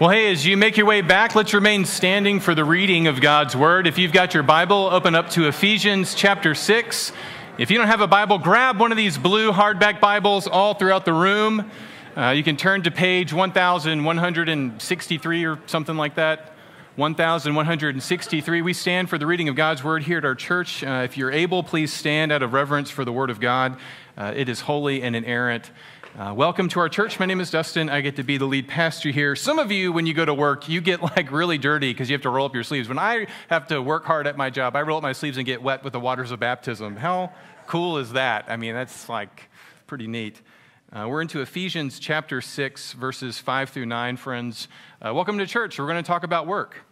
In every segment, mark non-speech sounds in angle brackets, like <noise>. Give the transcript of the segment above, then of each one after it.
Well, hey, as you make your way back, let's remain standing for the reading of God's Word. If you've got your Bible, open up to Ephesians chapter 6. If you don't have a Bible, grab one of these blue hardback Bibles all throughout the room. Uh, you can turn to page 1163 or something like that. 1163. We stand for the reading of God's Word here at our church. Uh, if you're able, please stand out of reverence for the Word of God. Uh, it is holy and inerrant. Uh, welcome to our church. My name is Dustin. I get to be the lead pastor here. Some of you, when you go to work, you get like really dirty because you have to roll up your sleeves. When I have to work hard at my job, I roll up my sleeves and get wet with the waters of baptism. How cool is that? I mean, that's like pretty neat. Uh, we're into Ephesians chapter 6, verses 5 through 9, friends. Uh, welcome to church. We're going to talk about work.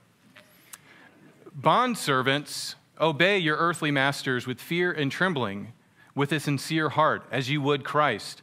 Bond servants, obey your earthly masters with fear and trembling, with a sincere heart, as you would Christ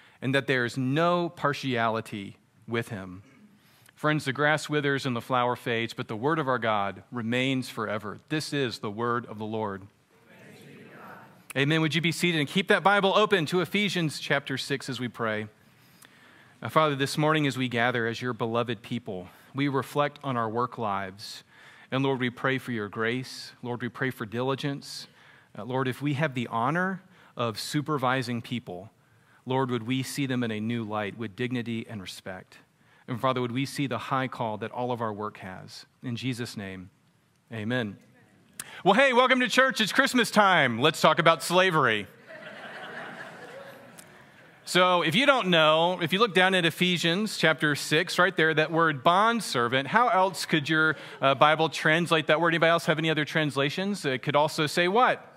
and that there is no partiality with him. Friends, the grass withers and the flower fades, but the word of our God remains forever. This is the word of the Lord. Amen. Would you be seated and keep that Bible open to Ephesians chapter 6 as we pray? Now, Father, this morning as we gather as your beloved people, we reflect on our work lives. And Lord, we pray for your grace. Lord, we pray for diligence. Uh, Lord, if we have the honor of supervising people, Lord, would we see them in a new light with dignity and respect. And Father, would we see the high call that all of our work has. In Jesus' name, amen. Well, hey, welcome to church. It's Christmas time. Let's talk about slavery. So, if you don't know, if you look down at Ephesians chapter 6, right there, that word bond servant, how else could your uh, Bible translate that word? Anybody else have any other translations? It could also say what?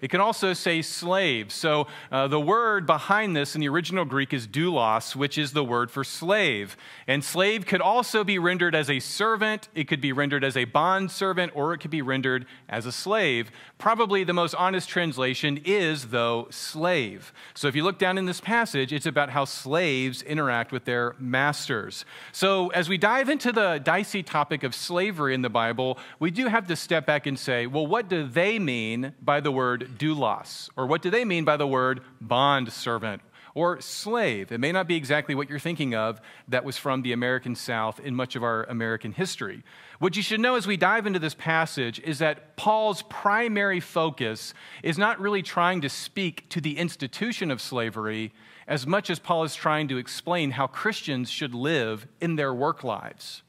It can also say slave. So uh, the word behind this in the original Greek is doulos, which is the word for slave. And slave could also be rendered as a servant, it could be rendered as a bond servant, or it could be rendered as a slave. Probably the most honest translation is, though, slave. So if you look down in this passage, it's about how slaves interact with their masters. So as we dive into the dicey topic of slavery in the Bible, we do have to step back and say, well, what do they mean by the word doulos? Or what do they mean by the word bond servant or slave? It may not be exactly what you're thinking of that was from the American South in much of our American history. What you should know as we dive into this passage is that Paul's primary focus is not really trying to speak to the institution of slavery as much as Paul is trying to explain how Christians should live in their work lives.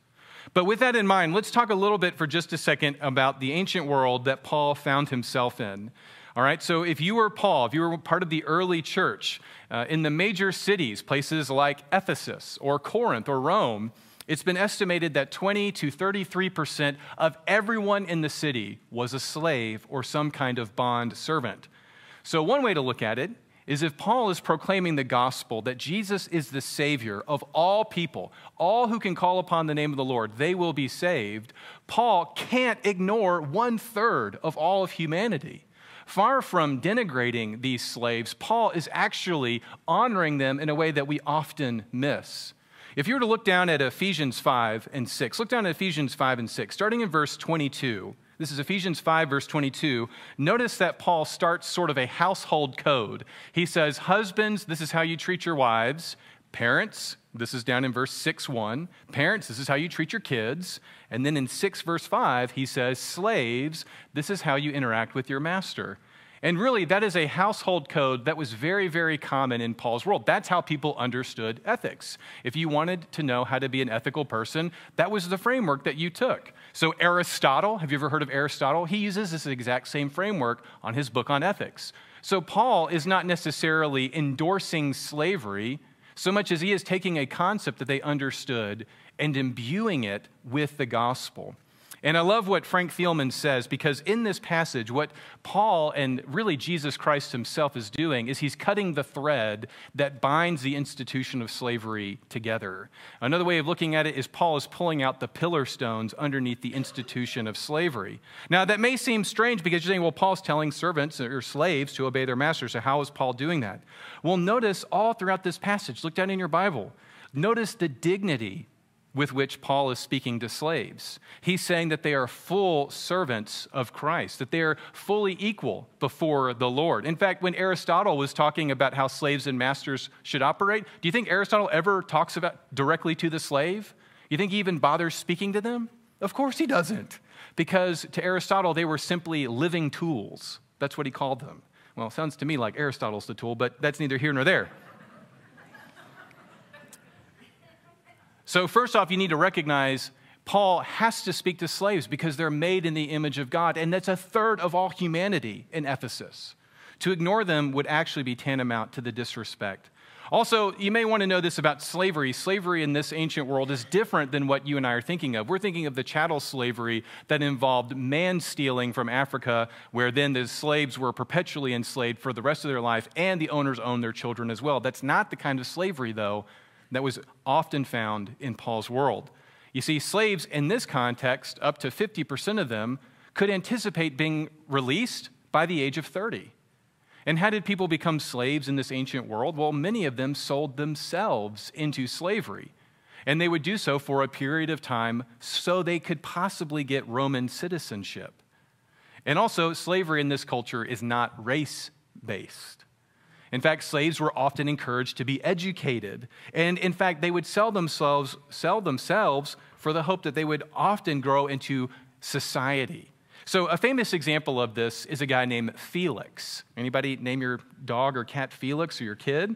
But with that in mind, let's talk a little bit for just a second about the ancient world that Paul found himself in. All right, so if you were Paul, if you were part of the early church uh, in the major cities, places like Ephesus or Corinth or Rome, it's been estimated that 20 to 33% of everyone in the city was a slave or some kind of bond servant. So, one way to look at it is if Paul is proclaiming the gospel that Jesus is the Savior of all people, all who can call upon the name of the Lord, they will be saved, Paul can't ignore one third of all of humanity. Far from denigrating these slaves, Paul is actually honoring them in a way that we often miss. If you were to look down at Ephesians 5 and 6, look down at Ephesians 5 and 6, starting in verse 22. This is Ephesians 5, verse 22. Notice that Paul starts sort of a household code. He says, Husbands, this is how you treat your wives. Parents, this is down in verse 6 1. Parents, this is how you treat your kids. And then in 6 verse 5, he says, Slaves, this is how you interact with your master. And really, that is a household code that was very, very common in Paul's world. That's how people understood ethics. If you wanted to know how to be an ethical person, that was the framework that you took. So, Aristotle, have you ever heard of Aristotle? He uses this exact same framework on his book on ethics. So, Paul is not necessarily endorsing slavery so much as he is taking a concept that they understood and imbuing it with the gospel. And I love what Frank Thielman says because in this passage, what Paul and really Jesus Christ himself is doing is he's cutting the thread that binds the institution of slavery together. Another way of looking at it is Paul is pulling out the pillar stones underneath the institution of slavery. Now, that may seem strange because you're saying, well, Paul's telling servants or slaves to obey their masters. So, how is Paul doing that? Well, notice all throughout this passage, look down in your Bible, notice the dignity with which Paul is speaking to slaves. He's saying that they are full servants of Christ, that they are fully equal before the Lord. In fact, when Aristotle was talking about how slaves and masters should operate, do you think Aristotle ever talks about directly to the slave? You think he even bothers speaking to them? Of course he doesn't, because to Aristotle, they were simply living tools. That's what he called them. Well, sounds to me like Aristotle's the tool, but that's neither here nor there. So, first off, you need to recognize Paul has to speak to slaves because they're made in the image of God, and that's a third of all humanity in Ephesus. To ignore them would actually be tantamount to the disrespect. Also, you may want to know this about slavery. Slavery in this ancient world is different than what you and I are thinking of. We're thinking of the chattel slavery that involved man stealing from Africa, where then the slaves were perpetually enslaved for the rest of their life, and the owners owned their children as well. That's not the kind of slavery, though, that was often found in Paul's world. You see, slaves in this context, up to 50% of them, could anticipate being released by the age of 30. And how did people become slaves in this ancient world? Well, many of them sold themselves into slavery. And they would do so for a period of time so they could possibly get Roman citizenship. And also, slavery in this culture is not race based. In fact, slaves were often encouraged to be educated. And in fact, they would sell themselves, sell themselves for the hope that they would often grow into society. So a famous example of this is a guy named Felix. Anybody name your dog or cat Felix or your kid?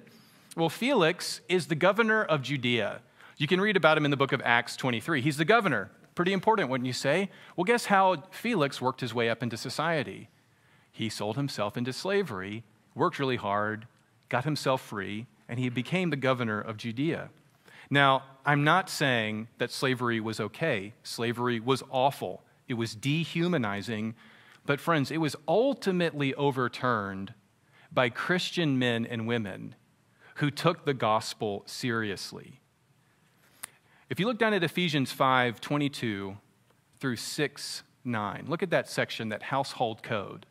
Well, Felix is the governor of Judea. You can read about him in the book of Acts 23. He's the governor. Pretty important, wouldn't you say? Well, guess how Felix worked his way up into society? He sold himself into slavery worked really hard, got himself free, and he became the governor of Judea. Now, I'm not saying that slavery was okay. Slavery was awful, it was dehumanizing. But, friends, it was ultimately overturned by Christian men and women who took the gospel seriously. If you look down at Ephesians 5 22 through 6 9, look at that section, that household code.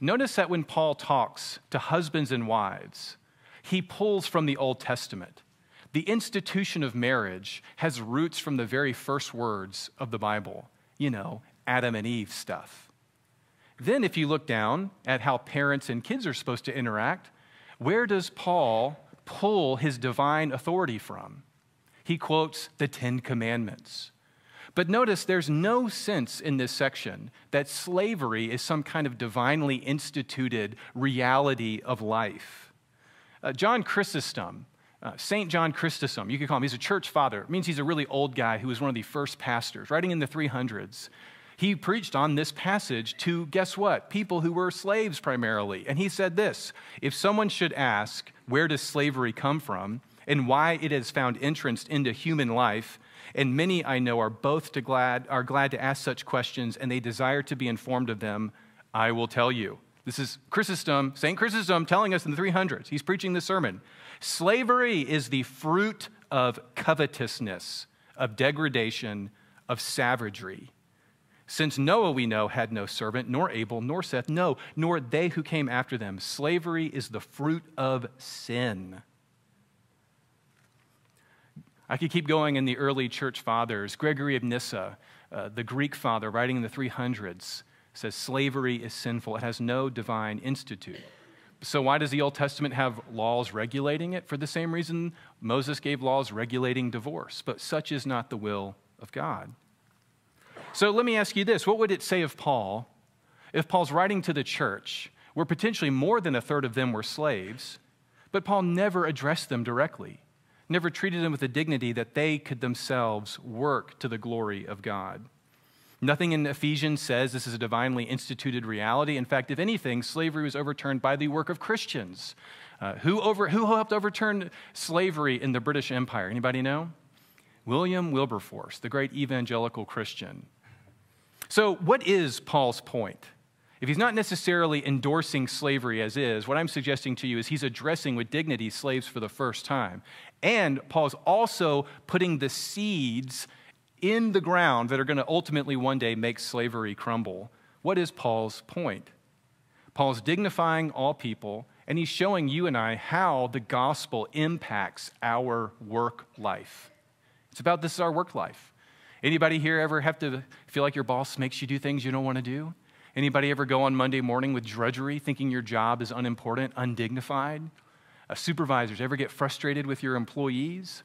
Notice that when Paul talks to husbands and wives, he pulls from the Old Testament. The institution of marriage has roots from the very first words of the Bible, you know, Adam and Eve stuff. Then, if you look down at how parents and kids are supposed to interact, where does Paul pull his divine authority from? He quotes the Ten Commandments. But notice there's no sense in this section that slavery is some kind of divinely instituted reality of life. Uh, John Chrysostom, uh, St. John Chrysostom, you could call him, he's a church father. It means he's a really old guy who was one of the first pastors, writing in the 300s. He preached on this passage to, guess what? People who were slaves primarily. And he said this If someone should ask, where does slavery come from and why it has found entrance into human life, and many I know are both to glad, are glad to ask such questions, and they desire to be informed of them. I will tell you. This is Chrysostom, St. Chrysostom telling us in the 300s. He's preaching this sermon. Slavery is the fruit of covetousness, of degradation, of savagery. Since Noah, we know, had no servant, nor Abel, nor Seth, no, nor they who came after them. Slavery is the fruit of sin. I could keep going in the early church fathers. Gregory of Nyssa, uh, the Greek father, writing in the 300s, says slavery is sinful. It has no divine institute. So, why does the Old Testament have laws regulating it? For the same reason Moses gave laws regulating divorce. But such is not the will of God. So, let me ask you this what would it say of Paul if Paul's writing to the church, where potentially more than a third of them were slaves, but Paul never addressed them directly? Never treated them with the dignity that they could themselves work to the glory of God. Nothing in Ephesians says this is a divinely instituted reality. In fact, if anything, slavery was overturned by the work of Christians. Uh, who, over, who helped overturn slavery in the British Empire? Anybody know? William Wilberforce, the great evangelical Christian. So, what is Paul's point? If he's not necessarily endorsing slavery as is, what I'm suggesting to you is he's addressing with dignity slaves for the first time. And Paul's also putting the seeds in the ground that are going to ultimately one day make slavery crumble. What is Paul's point? Paul's dignifying all people, and he's showing you and I how the gospel impacts our work life. It's about this is our work life. Anybody here ever have to feel like your boss makes you do things you don't want to do? Anybody ever go on Monday morning with drudgery, thinking your job is unimportant, undignified? Uh, supervisors ever get frustrated with your employees?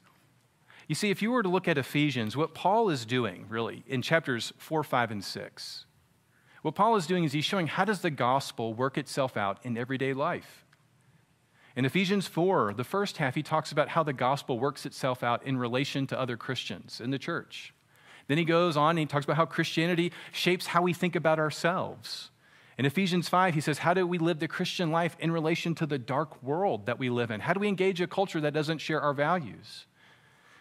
You see, if you were to look at Ephesians, what Paul is doing, really, in chapters 4, 5, and 6, what Paul is doing is he's showing how does the gospel work itself out in everyday life. In Ephesians 4, the first half, he talks about how the gospel works itself out in relation to other Christians in the church. Then he goes on and he talks about how Christianity shapes how we think about ourselves. In Ephesians 5, he says, How do we live the Christian life in relation to the dark world that we live in? How do we engage a culture that doesn't share our values?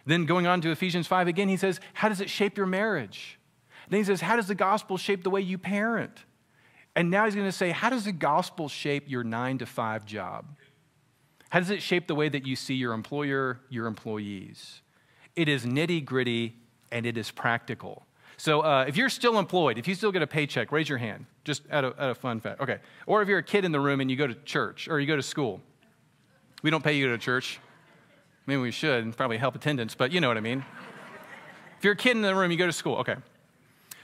Then going on to Ephesians 5 again, he says, How does it shape your marriage? Then he says, How does the gospel shape the way you parent? And now he's going to say, How does the gospel shape your nine to five job? How does it shape the way that you see your employer, your employees? It is nitty gritty and it is practical. So uh, if you're still employed, if you still get a paycheck, raise your hand, just at a, at a fun fact. Okay. Or if you're a kid in the room and you go to church or you go to school, we don't pay you to go to church. Maybe we should, and probably help attendance, but you know what I mean. if you're a kid in the room, you go to school. Okay.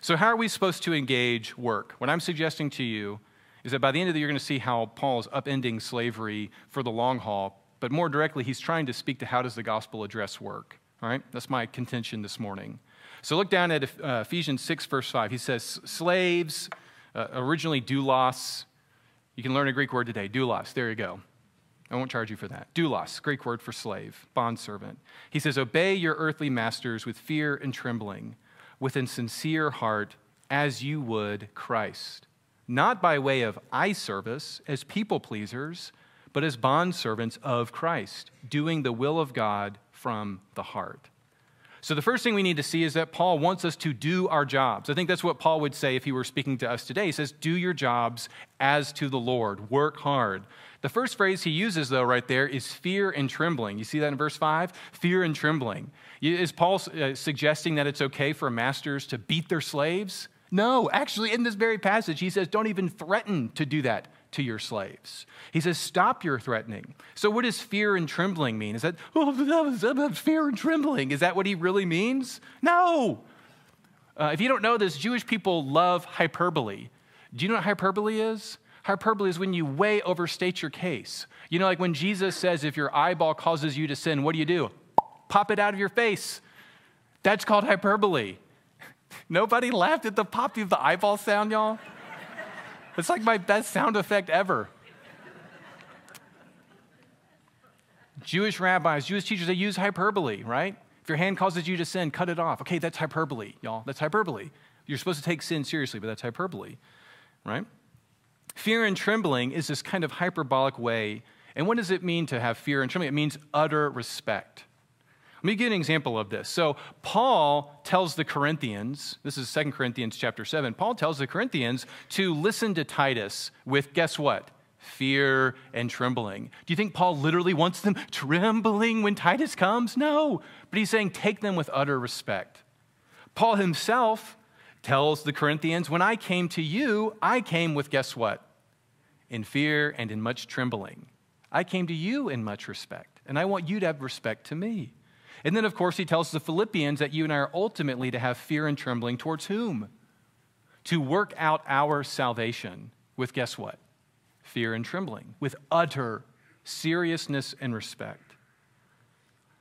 So, how are we supposed to engage work? What I'm suggesting to you is that by the end of the year, you're going to see how Paul is upending slavery for the long haul, but more directly, he's trying to speak to how does the gospel address work. All right? That's my contention this morning. So look down at uh, Ephesians 6, verse 5. He says, Slaves, uh, originally doulos. You can learn a Greek word today, doulos. There you go. I won't charge you for that. Doulos, Greek word for slave, bondservant. He says, Obey your earthly masters with fear and trembling, with a sincere heart, as you would Christ. Not by way of eye service as people pleasers, but as bondservants of Christ, doing the will of God from the heart. So, the first thing we need to see is that Paul wants us to do our jobs. I think that's what Paul would say if he were speaking to us today. He says, Do your jobs as to the Lord, work hard. The first phrase he uses, though, right there is fear and trembling. You see that in verse 5? Fear and trembling. Is Paul uh, suggesting that it's okay for masters to beat their slaves? No, actually, in this very passage, he says, Don't even threaten to do that to your slaves. He says, Stop your threatening. So, what does fear and trembling mean? Is that, <laughs> oh, fear and trembling? Is that what he really means? No. Uh, if you don't know this, Jewish people love hyperbole. Do you know what hyperbole is? Hyperbole is when you way overstate your case. You know, like when Jesus says, if your eyeball causes you to sin, what do you do? <laughs> Pop it out of your face. That's called hyperbole. <laughs> Nobody laughed at the popping of the eyeball sound, y'all? It's like my best sound effect ever. Jewish rabbis, Jewish teachers, they use hyperbole, right? If your hand causes you to sin, cut it off. Okay, that's hyperbole, y'all. That's hyperbole. You're supposed to take sin seriously, but that's hyperbole, right? Fear and trembling is this kind of hyperbolic way. And what does it mean to have fear and trembling? It means utter respect. Let me give you an example of this. So Paul tells the Corinthians, this is 2 Corinthians chapter 7, Paul tells the Corinthians to listen to Titus with guess what? Fear and trembling. Do you think Paul literally wants them <laughs> trembling when Titus comes? No. But he's saying take them with utter respect. Paul himself tells the Corinthians, when I came to you, I came with guess what? In fear and in much trembling. I came to you in much respect, and I want you to have respect to me. And then, of course, he tells the Philippians that you and I are ultimately to have fear and trembling towards whom? To work out our salvation with, guess what? Fear and trembling, with utter seriousness and respect.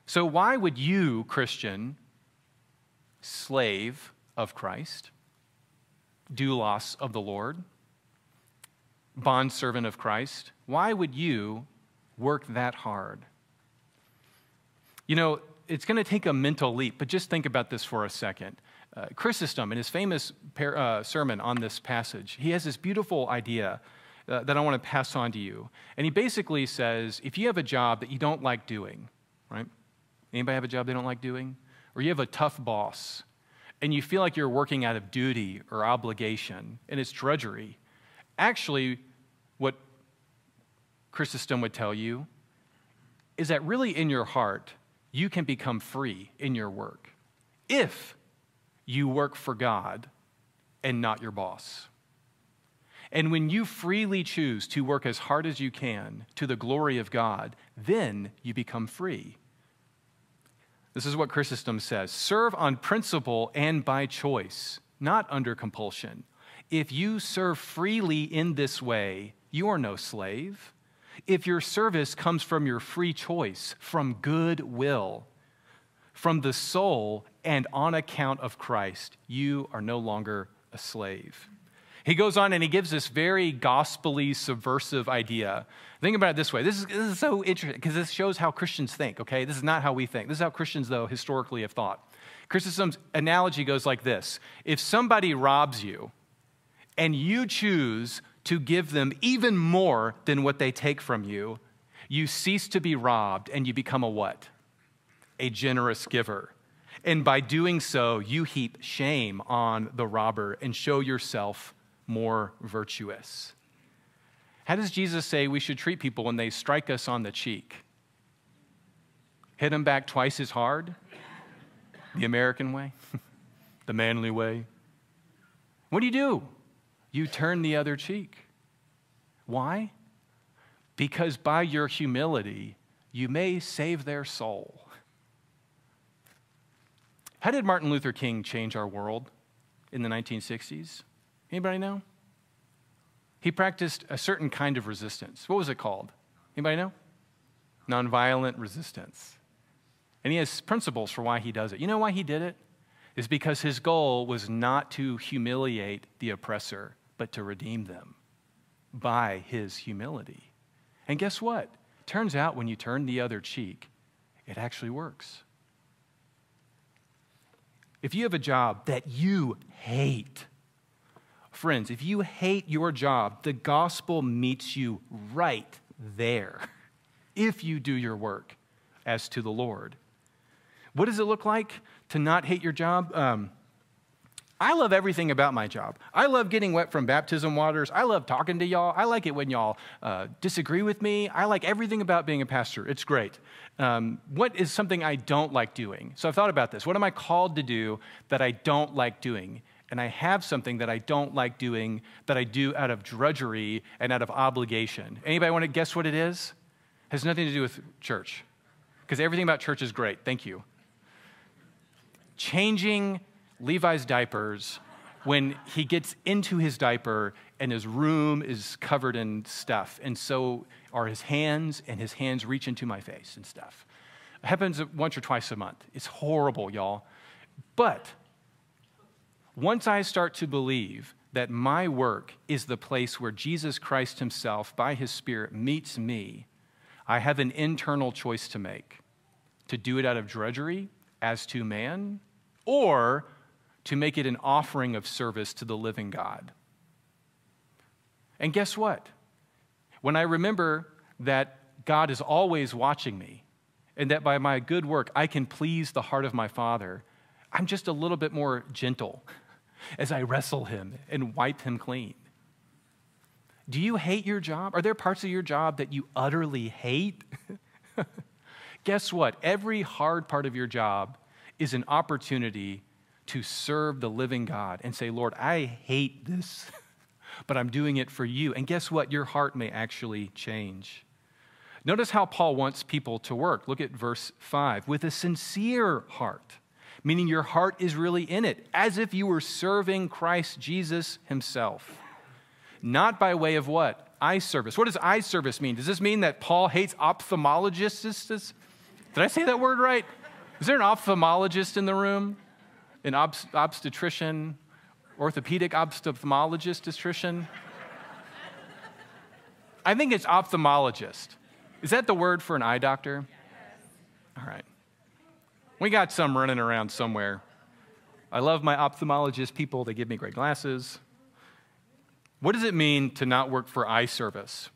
So, why would you, Christian, slave of Christ, doulos of the Lord, bondservant of Christ, why would you work that hard? You know, it's going to take a mental leap, but just think about this for a second. Uh, Chrysostom, in his famous par- uh, sermon on this passage, he has this beautiful idea uh, that I want to pass on to you. And he basically says if you have a job that you don't like doing, right? Anybody have a job they don't like doing? Or you have a tough boss, and you feel like you're working out of duty or obligation and it's drudgery, actually, what Chrysostom would tell you is that really in your heart, you can become free in your work if you work for God and not your boss. And when you freely choose to work as hard as you can to the glory of God, then you become free. This is what Chrysostom says serve on principle and by choice, not under compulsion. If you serve freely in this way, you are no slave. If your service comes from your free choice, from goodwill, from the soul, and on account of Christ, you are no longer a slave. He goes on and he gives this very gospelly, subversive idea. Think about it this way. This is, this is so interesting because this shows how Christians think, okay? This is not how we think. This is how Christians, though, historically have thought. Chrysostom's analogy goes like this If somebody robs you and you choose to give them even more than what they take from you, you cease to be robbed and you become a what? A generous giver. And by doing so, you heap shame on the robber and show yourself more virtuous. How does Jesus say we should treat people when they strike us on the cheek? Hit them back twice as hard? The American way? <laughs> the manly way? What do you do? You turn the other cheek. Why? Because by your humility, you may save their soul. How did Martin Luther King change our world in the 1960s? Anybody know? He practiced a certain kind of resistance. What was it called? Anybody know? Nonviolent resistance. And he has principles for why he does it. You know why he did it? Is because his goal was not to humiliate the oppressor, but to redeem them by his humility. And guess what? Turns out when you turn the other cheek, it actually works. If you have a job that you hate, Friends, if you hate your job, the gospel meets you right there <laughs> if you do your work as to the Lord. What does it look like to not hate your job? Um, I love everything about my job. I love getting wet from baptism waters. I love talking to y'all. I like it when y'all uh, disagree with me. I like everything about being a pastor. It's great. Um, what is something I don't like doing? So I've thought about this. What am I called to do that I don't like doing? and I have something that I don't like doing that I do out of drudgery and out of obligation. Anybody want to guess what it is? Has nothing to do with church. Because everything about church is great. Thank you. Changing Levi's diapers when he gets into his diaper and his room is covered in stuff. And so are his hands, and his hands reach into my face and stuff. It happens once or twice a month. It's horrible, y'all. But once I start to believe that my work is the place where Jesus Christ Himself, by His Spirit, meets me, I have an internal choice to make to do it out of drudgery as to man, or to make it an offering of service to the living God. And guess what? When I remember that God is always watching me, and that by my good work I can please the heart of my Father, I'm just a little bit more gentle <laughs> as I wrestle him and wipe him clean. Do you hate your job? Are there parts of your job that you utterly hate? <laughs> Guess what? Every hard part of your job is an opportunity to serve the living God and say, Lord, I hate this, <laughs> but I'm doing it for you. And guess what? Your heart may actually change. Notice how Paul wants people to work. Look at verse 5 with a sincere heart meaning your heart is really in it, as if you were serving Christ Jesus himself. Not by way of what? Eye service. What does eye service mean? Does this mean that Paul hates ophthalmologists? Did I say that word right? Is there an ophthalmologist in the room? An obst- obstetrician, orthopedic ophthalmologist, obstetrician. I think it's ophthalmologist. Is that the word for an eye doctor? All right. We got some running around somewhere. I love my ophthalmologist people, they give me great glasses. What does it mean to not work for eye service?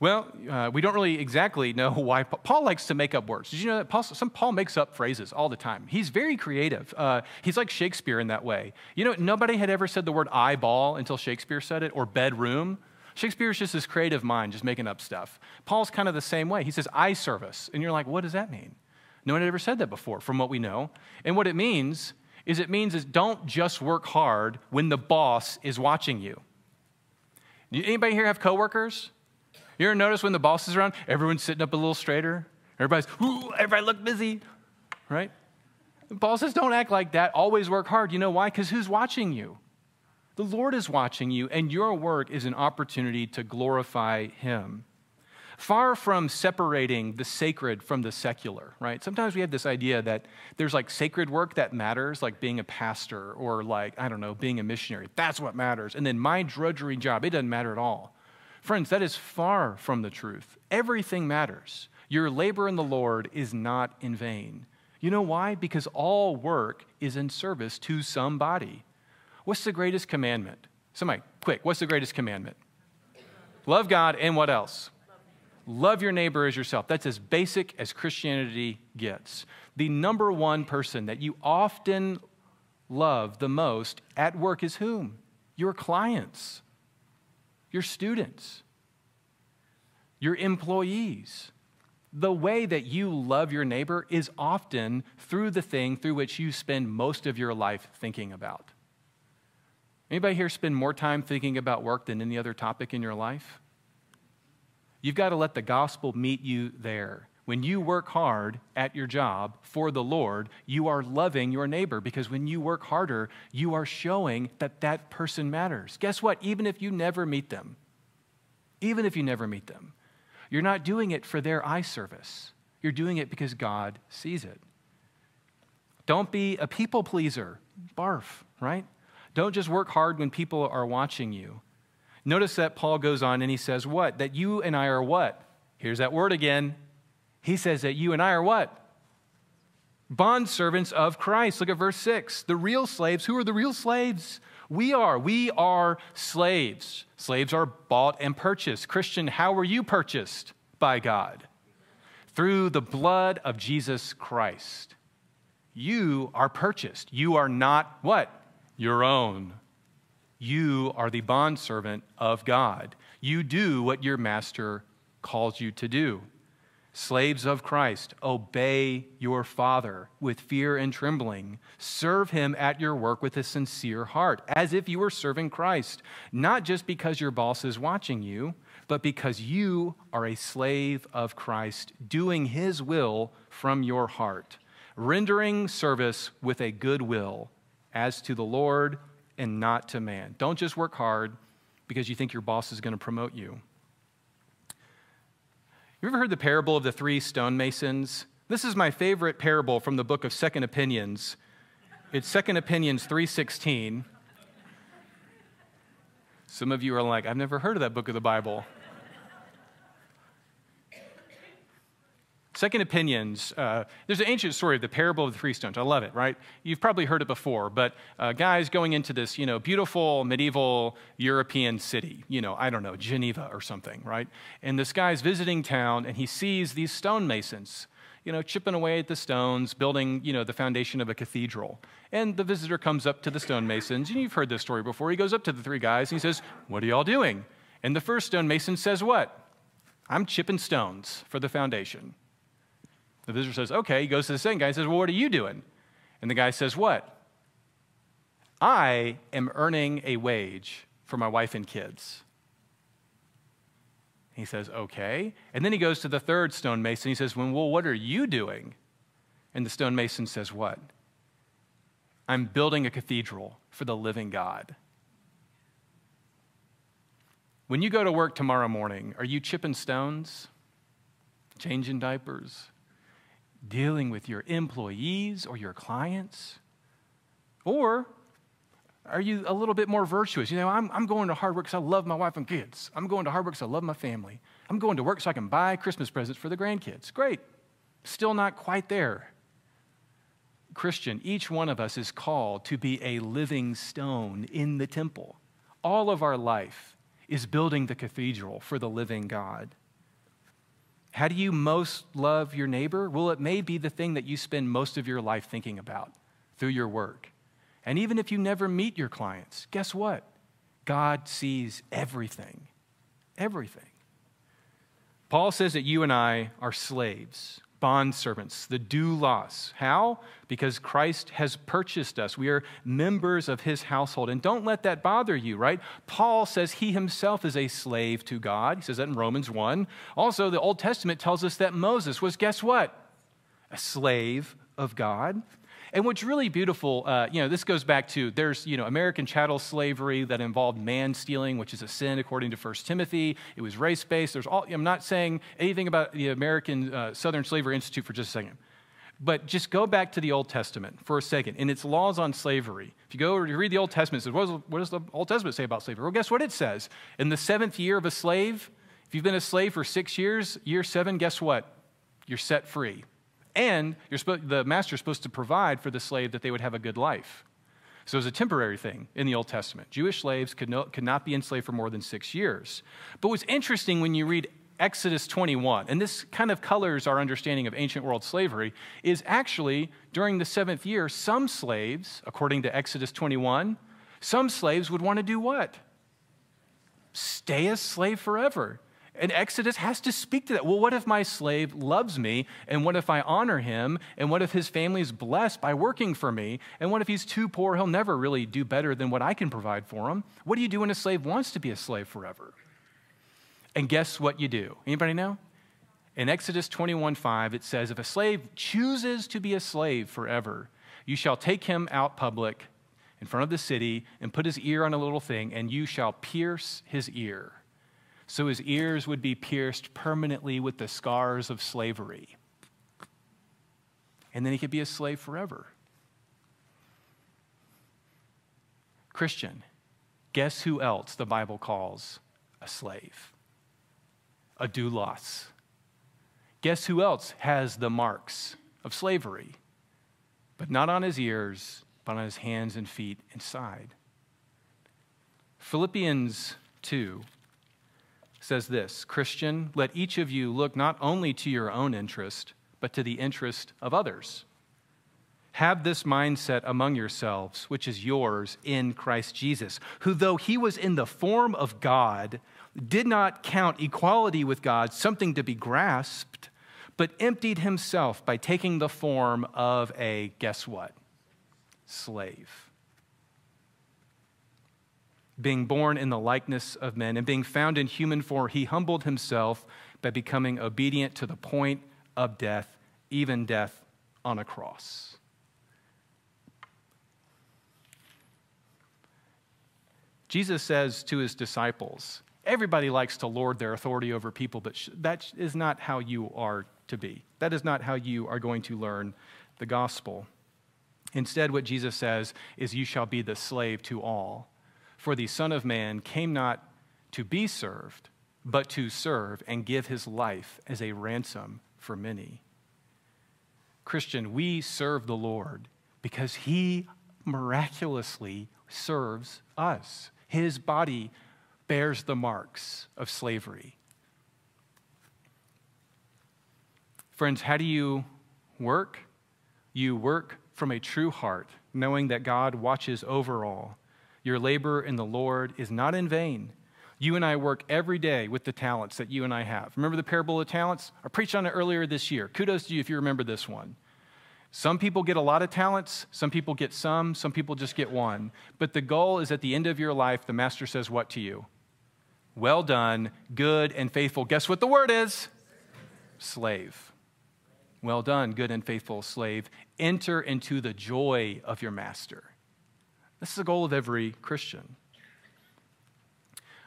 Well, uh, we don't really exactly know <laughs> why. Paul likes to make up words. Did you know that Paul, some, Paul makes up phrases all the time? He's very creative. Uh, he's like Shakespeare in that way. You know, nobody had ever said the word eyeball until Shakespeare said it, or bedroom. Shakespeare's just this creative mind, just making up stuff. Paul's kind of the same way. He says eye service. And you're like, what does that mean? No one had ever said that before, from what we know. And what it means is it means is don't just work hard when the boss is watching you. Anybody here have coworkers? You ever notice when the boss is around, everyone's sitting up a little straighter? Everybody's, ooh, everybody look busy, right? Paul says, don't act like that. Always work hard. You know why? Because who's watching you? The Lord is watching you, and your work is an opportunity to glorify Him. Far from separating the sacred from the secular, right? Sometimes we have this idea that there's like sacred work that matters, like being a pastor or like, I don't know, being a missionary. That's what matters. And then my drudgery job, it doesn't matter at all. Friends, that is far from the truth. Everything matters. Your labor in the Lord is not in vain. You know why? Because all work is in service to somebody. What's the greatest commandment? Somebody, quick, what's the greatest commandment? Love God and what else? Love your neighbor as yourself. That's as basic as Christianity gets. The number one person that you often love the most at work is whom? Your clients your students, your employees. The way that you love your neighbor is often through the thing through which you spend most of your life thinking about. Anybody here spend more time thinking about work than any other topic in your life? You've got to let the gospel meet you there. When you work hard at your job for the Lord, you are loving your neighbor because when you work harder, you are showing that that person matters. Guess what? Even if you never meet them, even if you never meet them, you're not doing it for their eye service. You're doing it because God sees it. Don't be a people pleaser. Barf, right? Don't just work hard when people are watching you. Notice that Paul goes on and he says, What? That you and I are what? Here's that word again he says that you and I are what? Bond servants of Christ. Look at verse 6. The real slaves, who are the real slaves? We are. We are slaves. Slaves are bought and purchased. Christian, how were you purchased by God? Through the blood of Jesus Christ. You are purchased. You are not what? Your own. You are the bondservant of God. You do what your master calls you to do. Slaves of Christ, obey your Father with fear and trembling. Serve him at your work with a sincere heart, as if you were serving Christ, not just because your boss is watching you, but because you are a slave of Christ, doing his will from your heart, rendering service with a good will as to the Lord and not to man. Don't just work hard because you think your boss is going to promote you. You ever heard the parable of the three stonemasons? This is my favorite parable from the book of Second Opinions. It's Second Opinions 3:16. Some of you are like, I've never heard of that book of the Bible. Second Opinions, uh, there's an ancient story of the parable of the three stones. I love it, right? You've probably heard it before, but uh, guys going into this, you know, beautiful medieval European city, you know, I don't know, Geneva or something, right? And this guy's visiting town and he sees these stonemasons, you know, chipping away at the stones, building, you know, the foundation of a cathedral. And the visitor comes up to the stonemasons, and you've heard this story before. He goes up to the three guys and he says, What are y'all doing? And the first stonemason says, What? I'm chipping stones for the foundation. The visitor says, Okay. He goes to the second guy and says, Well, what are you doing? And the guy says, What? I am earning a wage for my wife and kids. He says, Okay. And then he goes to the third stonemason. He says, Well, what are you doing? And the stonemason says, What? I'm building a cathedral for the living God. When you go to work tomorrow morning, are you chipping stones, changing diapers, dealing with your employees or your clients? Or are you a little bit more virtuous? You know, I'm, I'm going to hard work because I love my wife and kids. I'm going to hard work because I love my family. I'm going to work so I can buy Christmas presents for the grandkids. Great. Still not quite there. Christian, each one of us is called to be a living stone in the temple. All of our life is building the cathedral for the living God. How do you most love your neighbor? Well, it may be the thing that you spend most of your life thinking about through your work. And even if you never meet your clients, guess what? God sees everything. Everything. Paul says that you and I are slaves, bond servants, the doulos. How? Because Christ has purchased us. We are members of his household. And don't let that bother you, right? Paul says he himself is a slave to God. He says that in Romans 1. Also, the Old Testament tells us that Moses was, guess what? A slave of God. And what's really beautiful, uh, you know, this goes back to there's, you know, American chattel slavery that involved man stealing, which is a sin according to 1 Timothy. It was race based. There's all, I'm not saying anything about the American uh, Southern Slavery Institute for just a second. But just go back to the Old Testament for a second and its laws on slavery. If you go to read the Old Testament, it says, what does the Old Testament say about slavery? Well, guess what it says? In the seventh year of a slave, if you've been a slave for six years, year seven, guess what? You're set free. And supposed, the master is supposed to provide for the slave that they would have a good life. So it was a temporary thing in the Old Testament. Jewish slaves could, no, could not be enslaved for more than six years. But what's interesting when you read Exodus 21, and this kind of colors our understanding of ancient world slavery, is actually during the seventh year, some slaves, according to Exodus 21, some slaves would want to do what? Stay a slave forever. And Exodus has to speak to that. Well, what if my slave loves me? And what if I honor him? And what if his family is blessed by working for me? And what if he's too poor? He'll never really do better than what I can provide for him. What do you do when a slave wants to be a slave forever? And guess what you do? Anybody know? In Exodus 21 5, it says, If a slave chooses to be a slave forever, you shall take him out public in front of the city and put his ear on a little thing, and you shall pierce his ear so his ears would be pierced permanently with the scars of slavery. And then he could be a slave forever. Christian, guess who else the Bible calls a slave? A doulos. Guess who else has the marks of slavery? But not on his ears, but on his hands and feet and side. Philippians 2 says this Christian, let each of you look not only to your own interest, but to the interest of others. Have this mindset among yourselves, which is yours in Christ Jesus, who, though he was in the form of God, did not count equality with God something to be grasped, but emptied himself by taking the form of a, guess what? Slave being born in the likeness of men, and being found in human form, he humbled himself by becoming obedient to the point of death, even death on a cross. Jesus says to his disciples, Everybody likes to lord their authority over people, but that is not how you are to be. That is not how you are going to learn the gospel. Instead, what Jesus says is, You shall be the slave to all for the Son of Man came not to be served, but to serve and give his life as a ransom for many. Christian, we serve the Lord because he miraculously serves us. His body bears the marks of slavery. Friends, how do you work? You work from a true heart, knowing that God watches over all your labor in the Lord is not in vain. You and I work every day with the talents that you and I have. Remember the parable of talents? I preached on it earlier this year. Kudos to you if you remember this one. Some people get a lot of talents, some people get some, some people just get one. But the goal is at the end of your life, the master says what to you? Well done, good and faithful. Guess what the word is? Slave. Well done, good and faithful slave. Enter into the joy of your master. This is the goal of every Christian.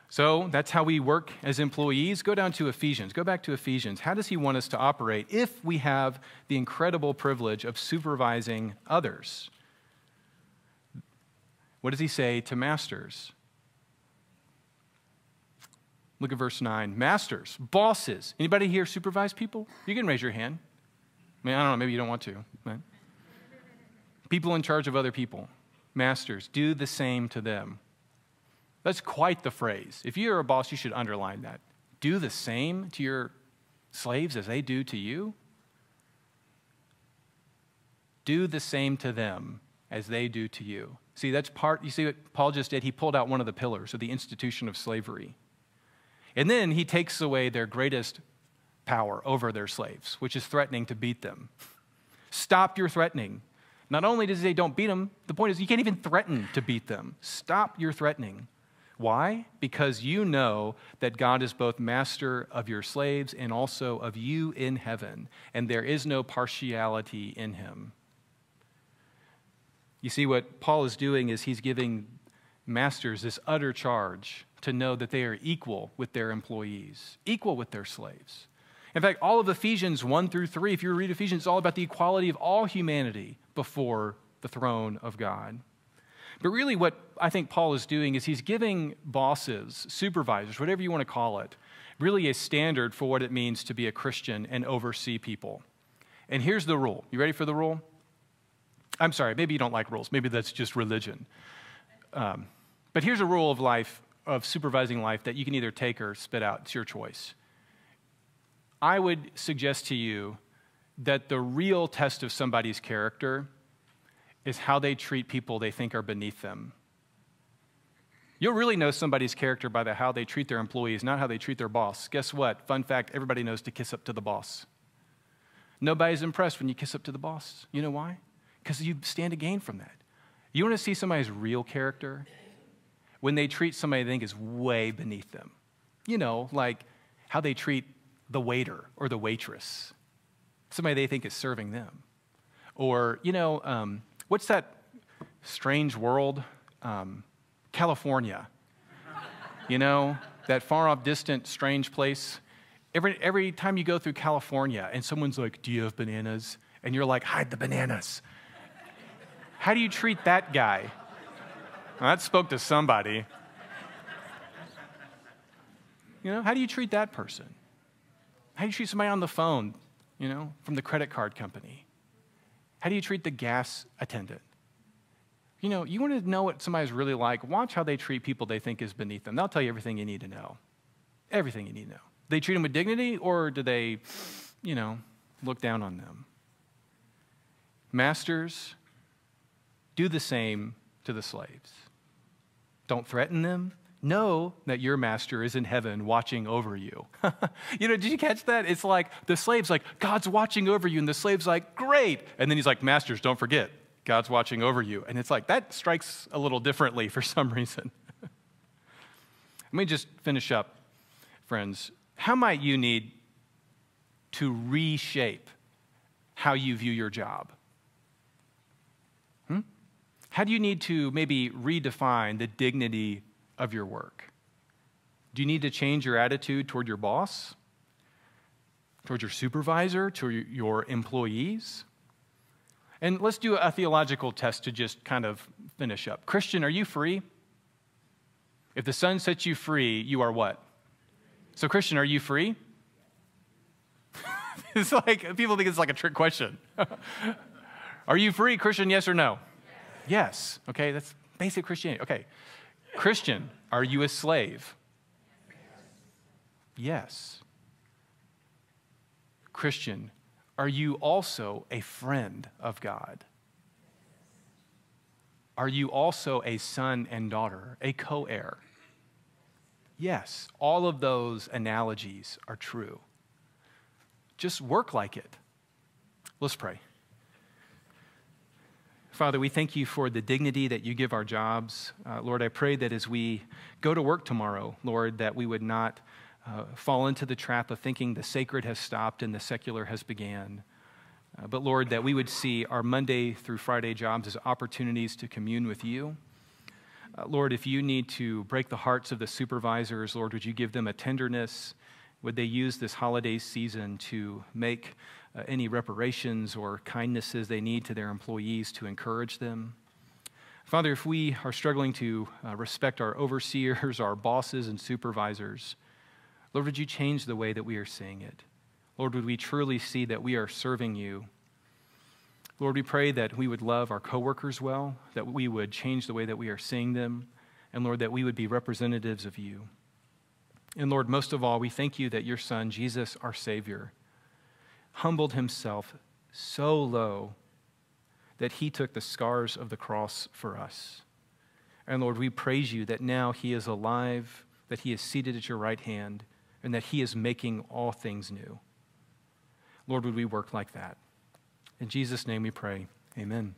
So that's how we work as employees. Go down to Ephesians. Go back to Ephesians. How does he want us to operate if we have the incredible privilege of supervising others? What does he say to masters? Look at verse 9. Masters, bosses. Anybody here supervise people? You can raise your hand. I mean, I don't know, maybe you don't want to. People in charge of other people. Masters, do the same to them. That's quite the phrase. If you're a boss, you should underline that. Do the same to your slaves as they do to you? Do the same to them as they do to you. See, that's part, you see what Paul just did? He pulled out one of the pillars of the institution of slavery. And then he takes away their greatest power over their slaves, which is threatening to beat them. Stop your threatening. Not only does he say don't beat them, the point is you can't even threaten to beat them. Stop your threatening. Why? Because you know that God is both master of your slaves and also of you in heaven, and there is no partiality in him. You see, what Paul is doing is he's giving masters this utter charge to know that they are equal with their employees, equal with their slaves. In fact, all of Ephesians 1 through 3, if you read Ephesians, it's all about the equality of all humanity before the throne of God. But really, what I think Paul is doing is he's giving bosses, supervisors, whatever you want to call it, really a standard for what it means to be a Christian and oversee people. And here's the rule. You ready for the rule? I'm sorry, maybe you don't like rules. Maybe that's just religion. Um, but here's a rule of life, of supervising life, that you can either take or spit out. It's your choice. I would suggest to you that the real test of somebody's character is how they treat people they think are beneath them. You'll really know somebody's character by the how they treat their employees, not how they treat their boss. Guess what? Fun fact everybody knows to kiss up to the boss. Nobody's impressed when you kiss up to the boss. You know why? Because you stand to gain from that. You want to see somebody's real character? When they treat somebody they think is way beneath them. You know, like how they treat the waiter or the waitress, somebody they think is serving them. Or, you know, um, what's that strange world? Um, California. You know, that far off, distant, strange place. Every, every time you go through California and someone's like, Do you have bananas? And you're like, Hide the bananas. How do you treat that guy? Well, that spoke to somebody. You know, how do you treat that person? How do you treat somebody on the phone, you know, from the credit card company? How do you treat the gas attendant? You know, you want to know what somebody's really like, watch how they treat people they think is beneath them. They'll tell you everything you need to know. Everything you need to know. They treat them with dignity or do they, you know, look down on them? Masters, do the same to the slaves. Don't threaten them, know that your master is in heaven watching over you. <laughs> you know, did you catch that? It's like the slave's like, God's watching over you. And the slave's like, great. And then he's like, Masters, don't forget, God's watching over you. And it's like, that strikes a little differently for <laughs> some reason. <laughs> Let me just finish up, friends. How might you need to reshape how you view your job? Hmm? How do you need to maybe redefine the dignity of your work? Do you need to change your attitude toward your boss, toward your supervisor, to your employees? And let's do a theological test to just kind of finish up. Christian, are you free? If the Son sets you free, you are what? So, Christian, are you free? <laughs> it's like people think it's like a trick question. <laughs> are you free, Christian? Yes or no? Yes. yes. Okay, that's basic Christianity. Okay. Christian, are you a slave? Yes. Christian, are you also a friend of God? Are you also a son and daughter, a co heir? Yes, all of those analogies are true. Just work like it. Let's pray. Father, we thank you for the dignity that you give our jobs. Uh, Lord, I pray that as we go to work tomorrow, Lord, that we would not uh, fall into the trap of thinking the sacred has stopped and the secular has began. Uh, but Lord, that we would see our Monday through Friday jobs as opportunities to commune with you. Uh, Lord, if you need to break the hearts of the supervisors, Lord, would you give them a tenderness? Would they use this holiday season to make uh, any reparations or kindnesses they need to their employees to encourage them. Father, if we are struggling to uh, respect our overseers, <laughs> our bosses, and supervisors, Lord, would you change the way that we are seeing it? Lord, would we truly see that we are serving you? Lord, we pray that we would love our coworkers well, that we would change the way that we are seeing them, and Lord, that we would be representatives of you. And Lord, most of all, we thank you that your Son, Jesus, our Savior, humbled himself so low that he took the scars of the cross for us. And Lord, we praise you that now he is alive, that he is seated at your right hand, and that he is making all things new. Lord, would we work like that? In Jesus' name we pray. Amen.